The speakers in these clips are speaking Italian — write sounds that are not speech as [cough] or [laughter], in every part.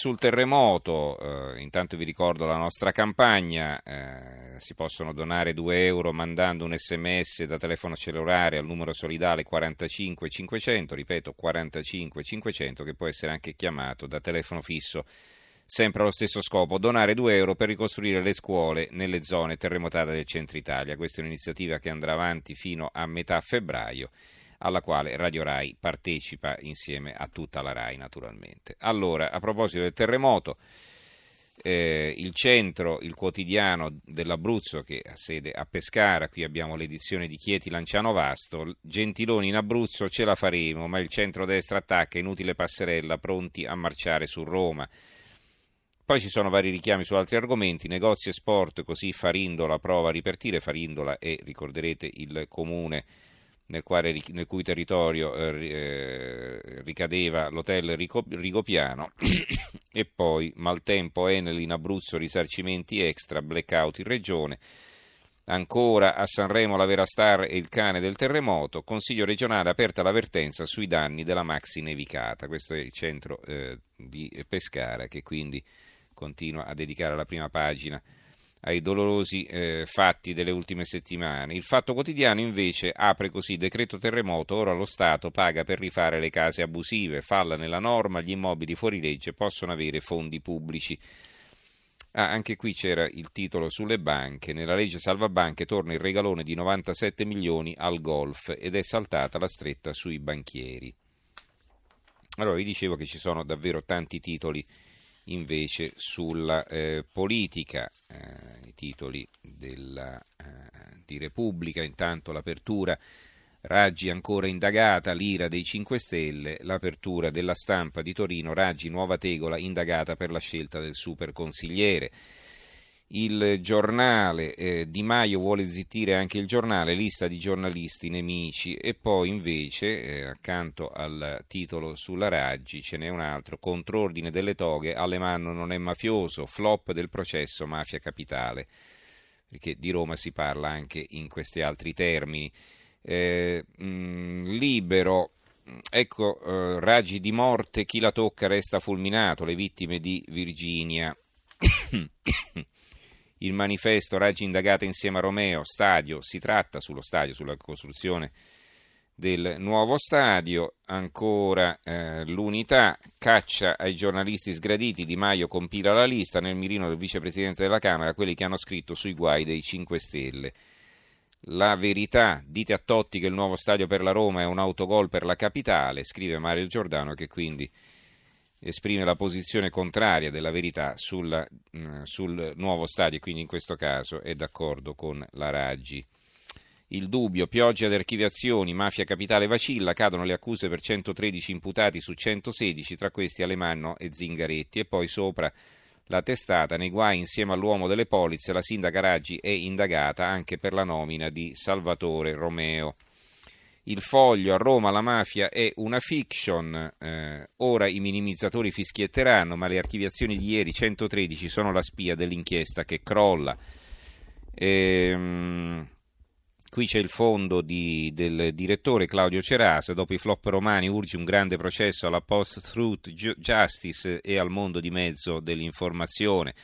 Sul terremoto, eh, intanto vi ricordo la nostra campagna, eh, si possono donare 2 euro mandando un sms da telefono cellulare al numero solidale 45 500, ripeto 45 500 che può essere anche chiamato da telefono fisso, sempre allo stesso scopo, donare 2 euro per ricostruire le scuole nelle zone terremotate del centro Italia. Questa è un'iniziativa che andrà avanti fino a metà febbraio alla quale Radio Rai partecipa insieme a tutta la Rai naturalmente. Allora, a proposito del terremoto, eh, il centro, il quotidiano dell'Abruzzo che ha sede a Pescara, qui abbiamo l'edizione di Chieti Lanciano Vasto, Gentiloni in Abruzzo ce la faremo, ma il centro-destra attacca, inutile passerella, pronti a marciare su Roma. Poi ci sono vari richiami su altri argomenti, negozi e sport, così Farindola prova a ripartire, Farindola è, ricorderete, il comune nel, quale, nel cui territorio eh, eh ricadeva l'hotel Rigopiano [coughs] e poi maltempo Enel in Abruzzo, risarcimenti extra, blackout in regione. Ancora a Sanremo la vera star e il cane del terremoto, Consiglio regionale aperta l'avvertenza sui danni della maxi nevicata. Questo è il centro eh, di Pescara che quindi continua a dedicare la prima pagina ai dolorosi eh, fatti delle ultime settimane. Il Fatto Quotidiano invece apre così decreto terremoto, ora lo Stato paga per rifare le case abusive, falla nella norma, gli immobili fuori legge possono avere fondi pubblici. Ah, anche qui c'era il titolo sulle banche, nella legge salva banche torna il regalone di 97 milioni al golf ed è saltata la stretta sui banchieri. Allora vi dicevo che ci sono davvero tanti titoli invece sulla eh, politica, eh, i titoli della, eh, di Repubblica, intanto l'apertura, Raggi ancora indagata, l'ira dei 5 Stelle, l'apertura della stampa di Torino, Raggi nuova tegola indagata per la scelta del superconsigliere il giornale, eh, Di Maio vuole zittire anche il giornale, lista di giornalisti nemici e poi invece eh, accanto al titolo sulla Raggi ce n'è un altro, controordine delle toghe, Alemanno non è mafioso, flop del processo mafia capitale, perché di Roma si parla anche in questi altri termini. Eh, mh, mm, libero, ecco, eh, Raggi di morte, chi la tocca resta fulminato, le vittime di Virginia. [coughs] [coughs] [coughs] il manifesto Raggi indagata insieme a Romeo, stadio, si tratta sullo stadio, sulla costruzione del nuovo stadio, ancora eh, l'unità, caccia ai giornalisti sgraditi, Di Maio compila la lista. Nel mirino del vicepresidente della Camera, quelli che hanno scritto sui guai dei 5 Stelle. La verità, dite a Totti che il nuovo stadio per la Roma è un autogol per la capitale, scrive Mario Giordano che quindi esprime la posizione contraria della verità sul, mm, sul nuovo stadio, quindi in questo caso è d'accordo con la Raggi. Il dubbio, pioggia di archiviazioni, mafia capitale vacilla, cadono le accuse per 113 imputati su 116, tra questi Alemanno e Zingaretti, e poi sopra la testata, nei guai insieme all'uomo delle polizze, la sindaca Raggi è indagata anche per la nomina di Salvatore Romeo. Il foglio a Roma, la mafia è una fiction, eh, ora i minimizzatori fischietteranno, ma le archiviazioni di ieri, 113, sono la spia dell'inchiesta che crolla. Ehm, qui c'è il fondo di, del direttore Claudio Cerasa, dopo i flop romani urge un grande processo alla post-truth justice e al mondo di mezzo dell'informazione.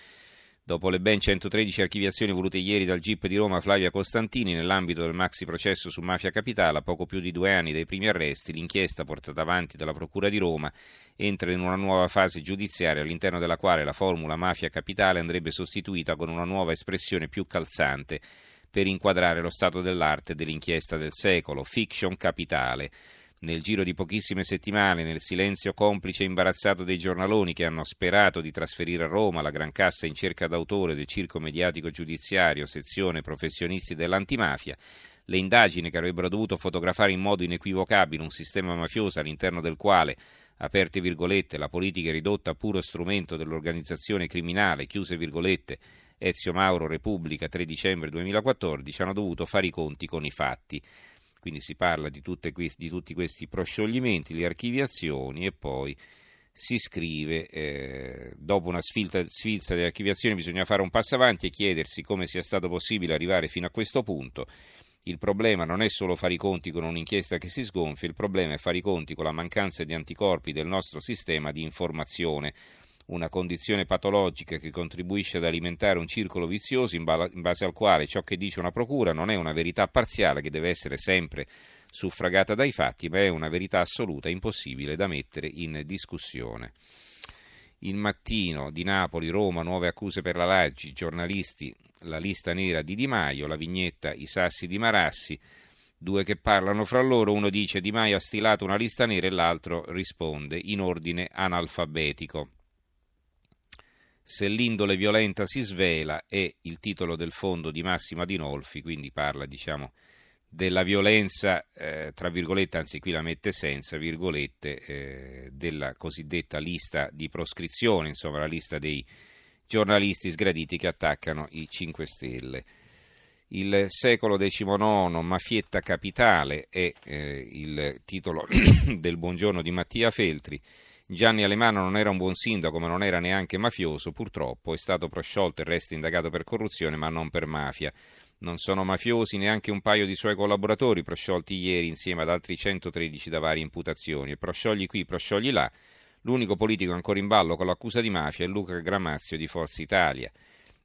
Dopo le ben 113 archiviazioni volute ieri dal GIP di Roma Flavia Costantini nell'ambito del maxi processo su Mafia Capitale, a poco più di due anni dai primi arresti, l'inchiesta portata avanti dalla Procura di Roma entra in una nuova fase giudiziaria all'interno della quale la formula Mafia Capitale andrebbe sostituita con una nuova espressione più calzante per inquadrare lo stato dell'arte dell'inchiesta del secolo, Fiction Capitale nel giro di pochissime settimane, nel silenzio complice e imbarazzato dei giornaloni che hanno sperato di trasferire a Roma la gran cassa in cerca d'autore del circo mediatico giudiziario, sezione professionisti dell'antimafia, le indagini che avrebbero dovuto fotografare in modo inequivocabile un sistema mafioso all'interno del quale, aperte virgolette, la politica è ridotta a puro strumento dell'organizzazione criminale, chiuse virgolette, Ezio Mauro Repubblica 3 dicembre 2014, hanno dovuto fare i conti con i fatti. Quindi si parla di, questi, di tutti questi proscioglimenti, le archiviazioni e poi si scrive, eh, dopo una sfilza, sfilza di archiviazioni bisogna fare un passo avanti e chiedersi come sia stato possibile arrivare fino a questo punto. Il problema non è solo fare i conti con un'inchiesta che si sgonfia, il problema è fare i conti con la mancanza di anticorpi del nostro sistema di informazione. Una condizione patologica che contribuisce ad alimentare un circolo vizioso in base al quale ciò che dice una procura non è una verità parziale che deve essere sempre suffragata dai fatti, ma è una verità assoluta impossibile da mettere in discussione. Il mattino di Napoli, Roma, nuove accuse per la Laggi, giornalisti, la lista nera di Di Maio, la vignetta I sassi di Marassi, due che parlano fra loro, uno dice Di Maio ha stilato una lista nera e l'altro risponde in ordine analfabetico. Se l'indole violenta si svela è il titolo del fondo di Massimo Adinolfi, quindi parla diciamo della violenza, eh, tra virgolette, anzi qui la mette senza virgolette, eh, della cosiddetta lista di proscrizione, insomma la lista dei giornalisti sgraditi che attaccano i 5 Stelle. Il secolo XIX, Mafietta Capitale, è eh, il titolo [coughs] del buongiorno di Mattia Feltri. Gianni Alemano non era un buon sindaco, ma non era neanche mafioso, purtroppo è stato prosciolto e resta indagato per corruzione, ma non per mafia. Non sono mafiosi neanche un paio di suoi collaboratori, prosciolti ieri insieme ad altri 113 da varie imputazioni. E prosciogli qui, prosciogli là. L'unico politico ancora in ballo con l'accusa di mafia è Luca Gramazio di Forza Italia.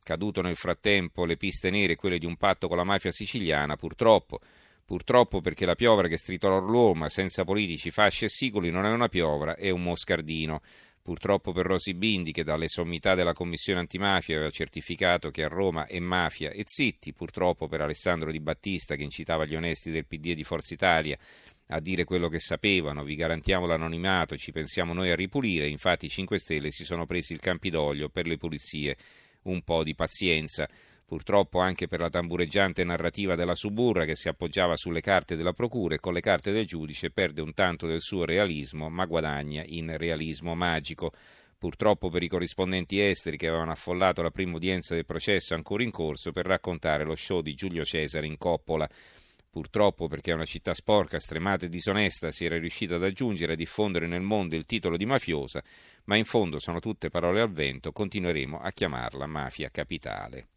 Caduto nel frattempo le piste nere e quelle di un patto con la mafia siciliana, purtroppo. Purtroppo perché la piovra che stritolò Roma senza politici, fasci e sicoli non è una piovra, è un moscardino. Purtroppo per Rosi Bindi, che dalle sommità della Commissione antimafia aveva certificato che a Roma è mafia e zitti. Purtroppo per Alessandro Di Battista, che incitava gli onesti del PD e di Forza Italia a dire quello che sapevano. Vi garantiamo l'anonimato, ci pensiamo noi a ripulire. Infatti i 5 Stelle si sono presi il Campidoglio per le pulizie. Un po' di pazienza purtroppo anche per la tambureggiante narrativa della Suburra che si appoggiava sulle carte della Procura e con le carte del giudice perde un tanto del suo realismo, ma guadagna in realismo magico. Purtroppo per i corrispondenti esteri che avevano affollato la prima udienza del processo ancora in corso per raccontare lo show di Giulio Cesare in Coppola. Purtroppo perché una città sporca, stremata e disonesta, si era riuscita ad aggiungere e diffondere nel mondo il titolo di mafiosa, ma in fondo sono tutte parole al vento, continueremo a chiamarla mafia capitale.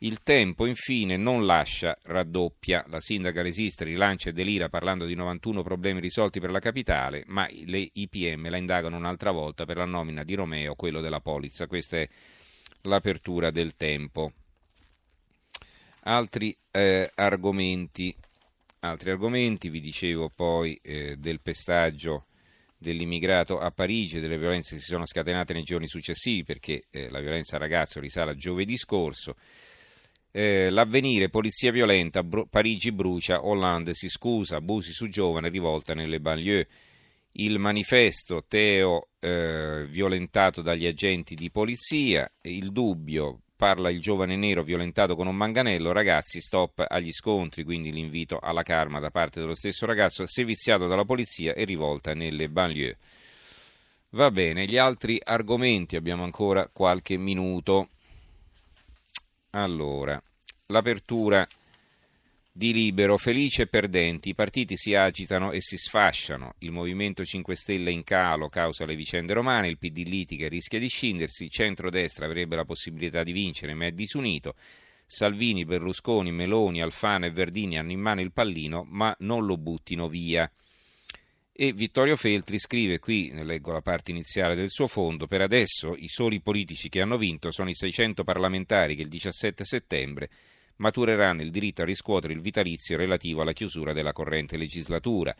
Il tempo, infine, non lascia raddoppia. La sindaca resiste, rilancia e delira parlando di 91 problemi risolti per la capitale, ma le IPM la indagano un'altra volta per la nomina di Romeo, quello della polizza. Questa è l'apertura del tempo. Altri eh, argomenti. Altri argomenti, vi dicevo poi eh, del pestaggio dell'immigrato a Parigi e delle violenze che si sono scatenate nei giorni successivi perché eh, la violenza a ragazzo risale a giovedì scorso. Eh, l'avvenire, polizia violenta, Bru- Parigi brucia, Hollande si scusa, abusi su giovane, rivolta nelle banlieue. Il manifesto, Teo eh, violentato dagli agenti di polizia, il dubbio, parla il giovane nero violentato con un manganello, ragazzi stop agli scontri, quindi l'invito alla calma da parte dello stesso ragazzo, seviziato dalla polizia e rivolta nelle banlieue. Va bene, gli altri argomenti abbiamo ancora qualche minuto. Allora, l'apertura di Libero, felice e perdenti, i partiti si agitano e si sfasciano, il Movimento 5 Stelle in calo causa le vicende romane, il PD litiga e rischia di scindersi, il centrodestra avrebbe la possibilità di vincere ma è disunito, Salvini, Berlusconi, Meloni, Alfano e Verdini hanno in mano il pallino ma non lo buttino via. E Vittorio Feltri scrive qui, leggo la parte iniziale del suo fondo, per adesso i soli politici che hanno vinto sono i 600 parlamentari che il 17 settembre matureranno il diritto a riscuotere il vitalizio relativo alla chiusura della corrente legislatura.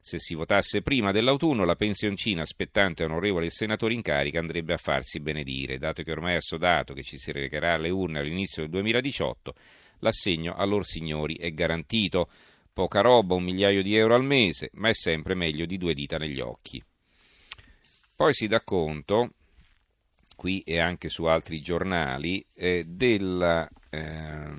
Se si votasse prima dell'autunno, la pensioncina spettante a onorevoli senatori in carica andrebbe a farsi benedire, dato che ormai è assodato che ci si recherà alle urne all'inizio del 2018, l'assegno a loro signori è garantito. Poca roba, un migliaio di euro al mese, ma è sempre meglio di due dita negli occhi. Poi si dà conto, qui e anche su altri giornali, eh, della, eh,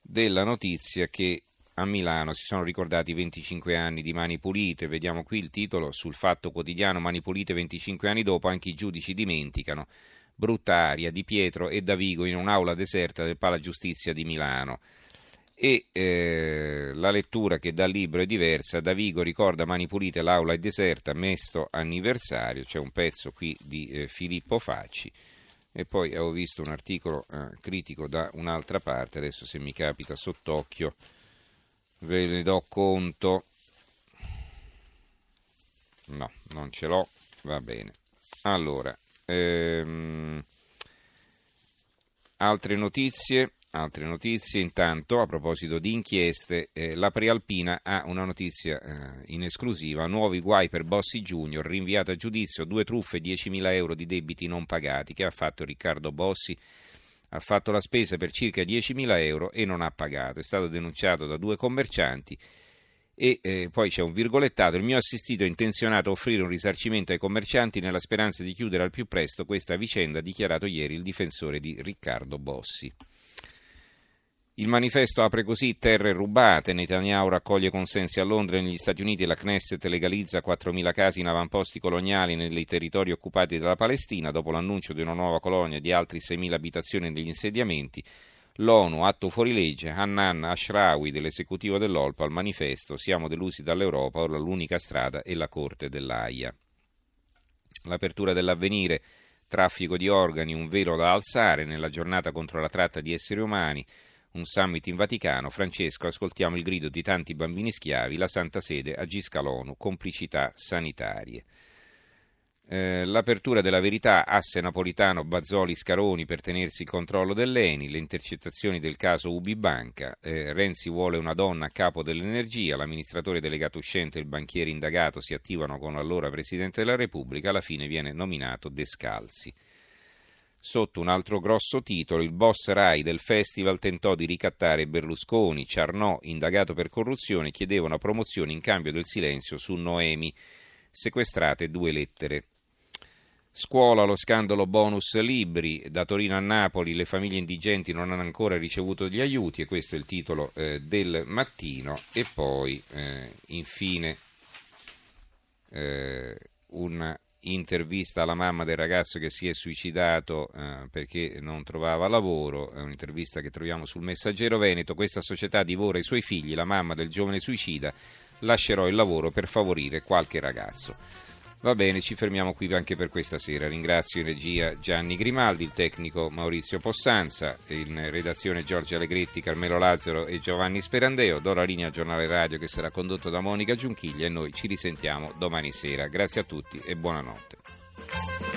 della notizia che a Milano si sono ricordati 25 anni di Mani Pulite. Vediamo qui il titolo sul fatto quotidiano Mani Pulite 25 anni dopo, anche i giudici dimenticano. Brutta aria di Pietro e Davigo in un'aula deserta del Pala Giustizia di Milano e eh, la lettura che dal libro è diversa. Davigo ricorda Mani Pulite, l'aula è deserta, mesto anniversario, c'è un pezzo qui di eh, Filippo Facci e poi avevo visto un articolo eh, critico da un'altra parte, adesso se mi capita sott'occhio ve ne do conto. No, non ce l'ho, va bene. Allora, ehm, altre notizie. Altre notizie, intanto a proposito di inchieste, eh, la Prealpina ha una notizia eh, in esclusiva, nuovi guai per Bossi Junior, rinviato a giudizio, due truffe, 10.000 euro di debiti non pagati, che ha fatto Riccardo Bossi, ha fatto la spesa per circa 10.000 euro e non ha pagato, è stato denunciato da due commercianti. E eh, poi c'è un virgolettato, il mio assistito è intenzionato a offrire un risarcimento ai commercianti nella speranza di chiudere al più presto questa vicenda, ha dichiarato ieri il difensore di Riccardo Bossi. Il manifesto apre così terre rubate, Netanyahu raccoglie consensi a Londra e negli Stati Uniti la Knesset legalizza 4.000 casi in avamposti coloniali nei territori occupati dalla Palestina dopo l'annuncio di una nuova colonia di altri 6.000 abitazioni negli insediamenti. L'ONU, atto fuori legge, Hannan Ashrawi dell'esecutivo dell'Olpa al manifesto Siamo delusi dall'Europa, ora l'unica strada è la Corte dell'AIA. L'apertura dell'avvenire, traffico di organi, un velo da alzare nella giornata contro la tratta di esseri umani, un summit in Vaticano. Francesco, ascoltiamo il grido di tanti bambini schiavi, la Santa Sede agisca l'ONU, complicità sanitarie. Eh, l'apertura della verità, asse napolitano Bazzoli Scaroni per tenersi il controllo dell'ENI, le intercettazioni del caso Ubi Banca, eh, Renzi vuole una donna a capo dell'energia, l'amministratore delegato uscente e il banchiere indagato si attivano con l'allora Presidente della Repubblica, alla fine viene nominato Descalzi. Sotto un altro grosso titolo, il boss Rai del festival tentò di ricattare Berlusconi, Ciarnò, indagato per corruzione, chiedeva una promozione in cambio del silenzio su Noemi. Sequestrate due lettere. Scuola, lo scandalo bonus libri, da Torino a Napoli le famiglie indigenti non hanno ancora ricevuto gli aiuti e questo è il titolo eh, del mattino e poi eh, infine eh, un intervista alla mamma del ragazzo che si è suicidato eh, perché non trovava lavoro, è un'intervista che troviamo sul Messaggero Veneto, questa società divora i suoi figli, la mamma del giovane suicida, lascerò il lavoro per favorire qualche ragazzo. Va bene, ci fermiamo qui anche per questa sera. Ringrazio in regia Gianni Grimaldi, il tecnico Maurizio Possanza, in redazione Giorgio Allegretti, Carmelo Lazzaro e Giovanni Sperandeo. Do la linea al giornale radio che sarà condotto da Monica Giunchiglia e noi ci risentiamo domani sera. Grazie a tutti e buonanotte.